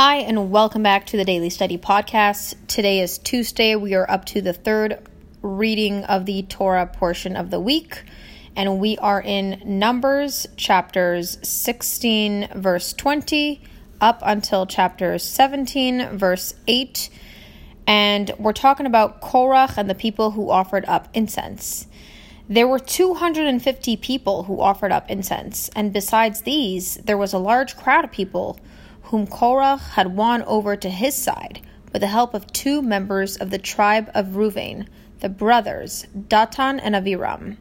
Hi, and welcome back to the Daily Study Podcast. Today is Tuesday. We are up to the third reading of the Torah portion of the week, and we are in Numbers chapters 16, verse 20, up until chapter 17, verse 8. And we're talking about Korach and the people who offered up incense. There were 250 people who offered up incense, and besides these, there was a large crowd of people whom Korah had won over to his side with the help of two members of the tribe of Reuven, the brothers Datan and Aviram.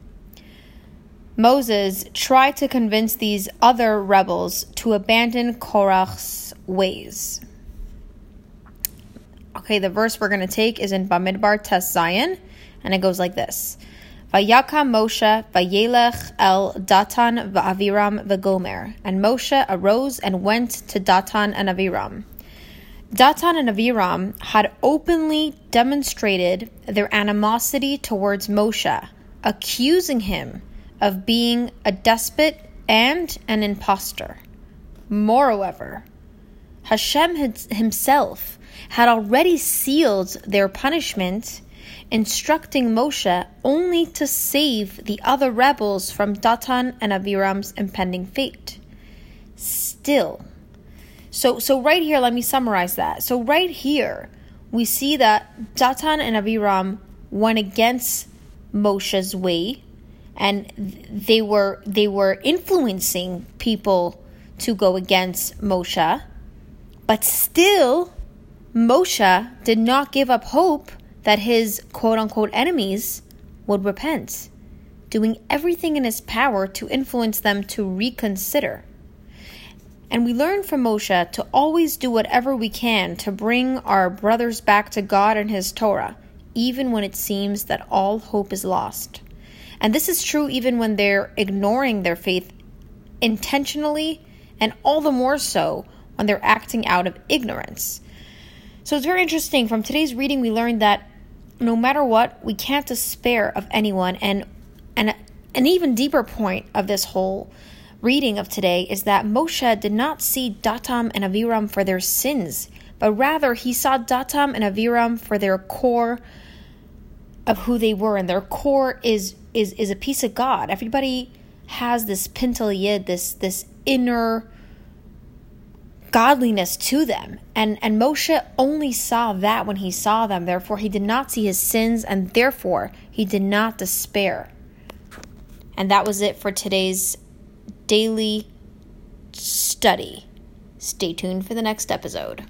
Moses tried to convince these other rebels to abandon Korach's ways. Okay, the verse we're going to take is in Bamidbar Tes Zayin, and it goes like this. Vayakam Moshe vayelech el Datan va'aviram v'gomer. And Moshe arose and went to Datan and Aviram. Datan and Aviram had openly demonstrated their animosity towards Moshe, accusing him of being a despot and an impostor. Moreover, Hashem himself had already sealed their punishment instructing Moshe only to save the other rebels from Datan and Aviram's impending fate. Still, so so right here, let me summarize that. So right here, we see that Datan and Aviram went against Moshe's way, and they were they were influencing people to go against Moshe, but still, Moshe did not give up hope that his quote unquote enemies would repent, doing everything in his power to influence them to reconsider. And we learn from Moshe to always do whatever we can to bring our brothers back to God and His Torah, even when it seems that all hope is lost. And this is true even when they're ignoring their faith intentionally, and all the more so when they're acting out of ignorance. So it's very interesting. From today's reading, we learned that no matter what, we can't despair of anyone. And and an even deeper point of this whole reading of today is that Moshe did not see Datan and Aviram for their sins, but rather he saw Datan and Aviram for their core of who they were, and their core is is is a piece of God. Everybody has this pintel yid, this this inner godliness to them. And, and Moshe only saw that when he saw them. Therefore, he did not see his sins, and therefore, he did not despair. And that was it for today's daily study. Stay tuned for the next episode.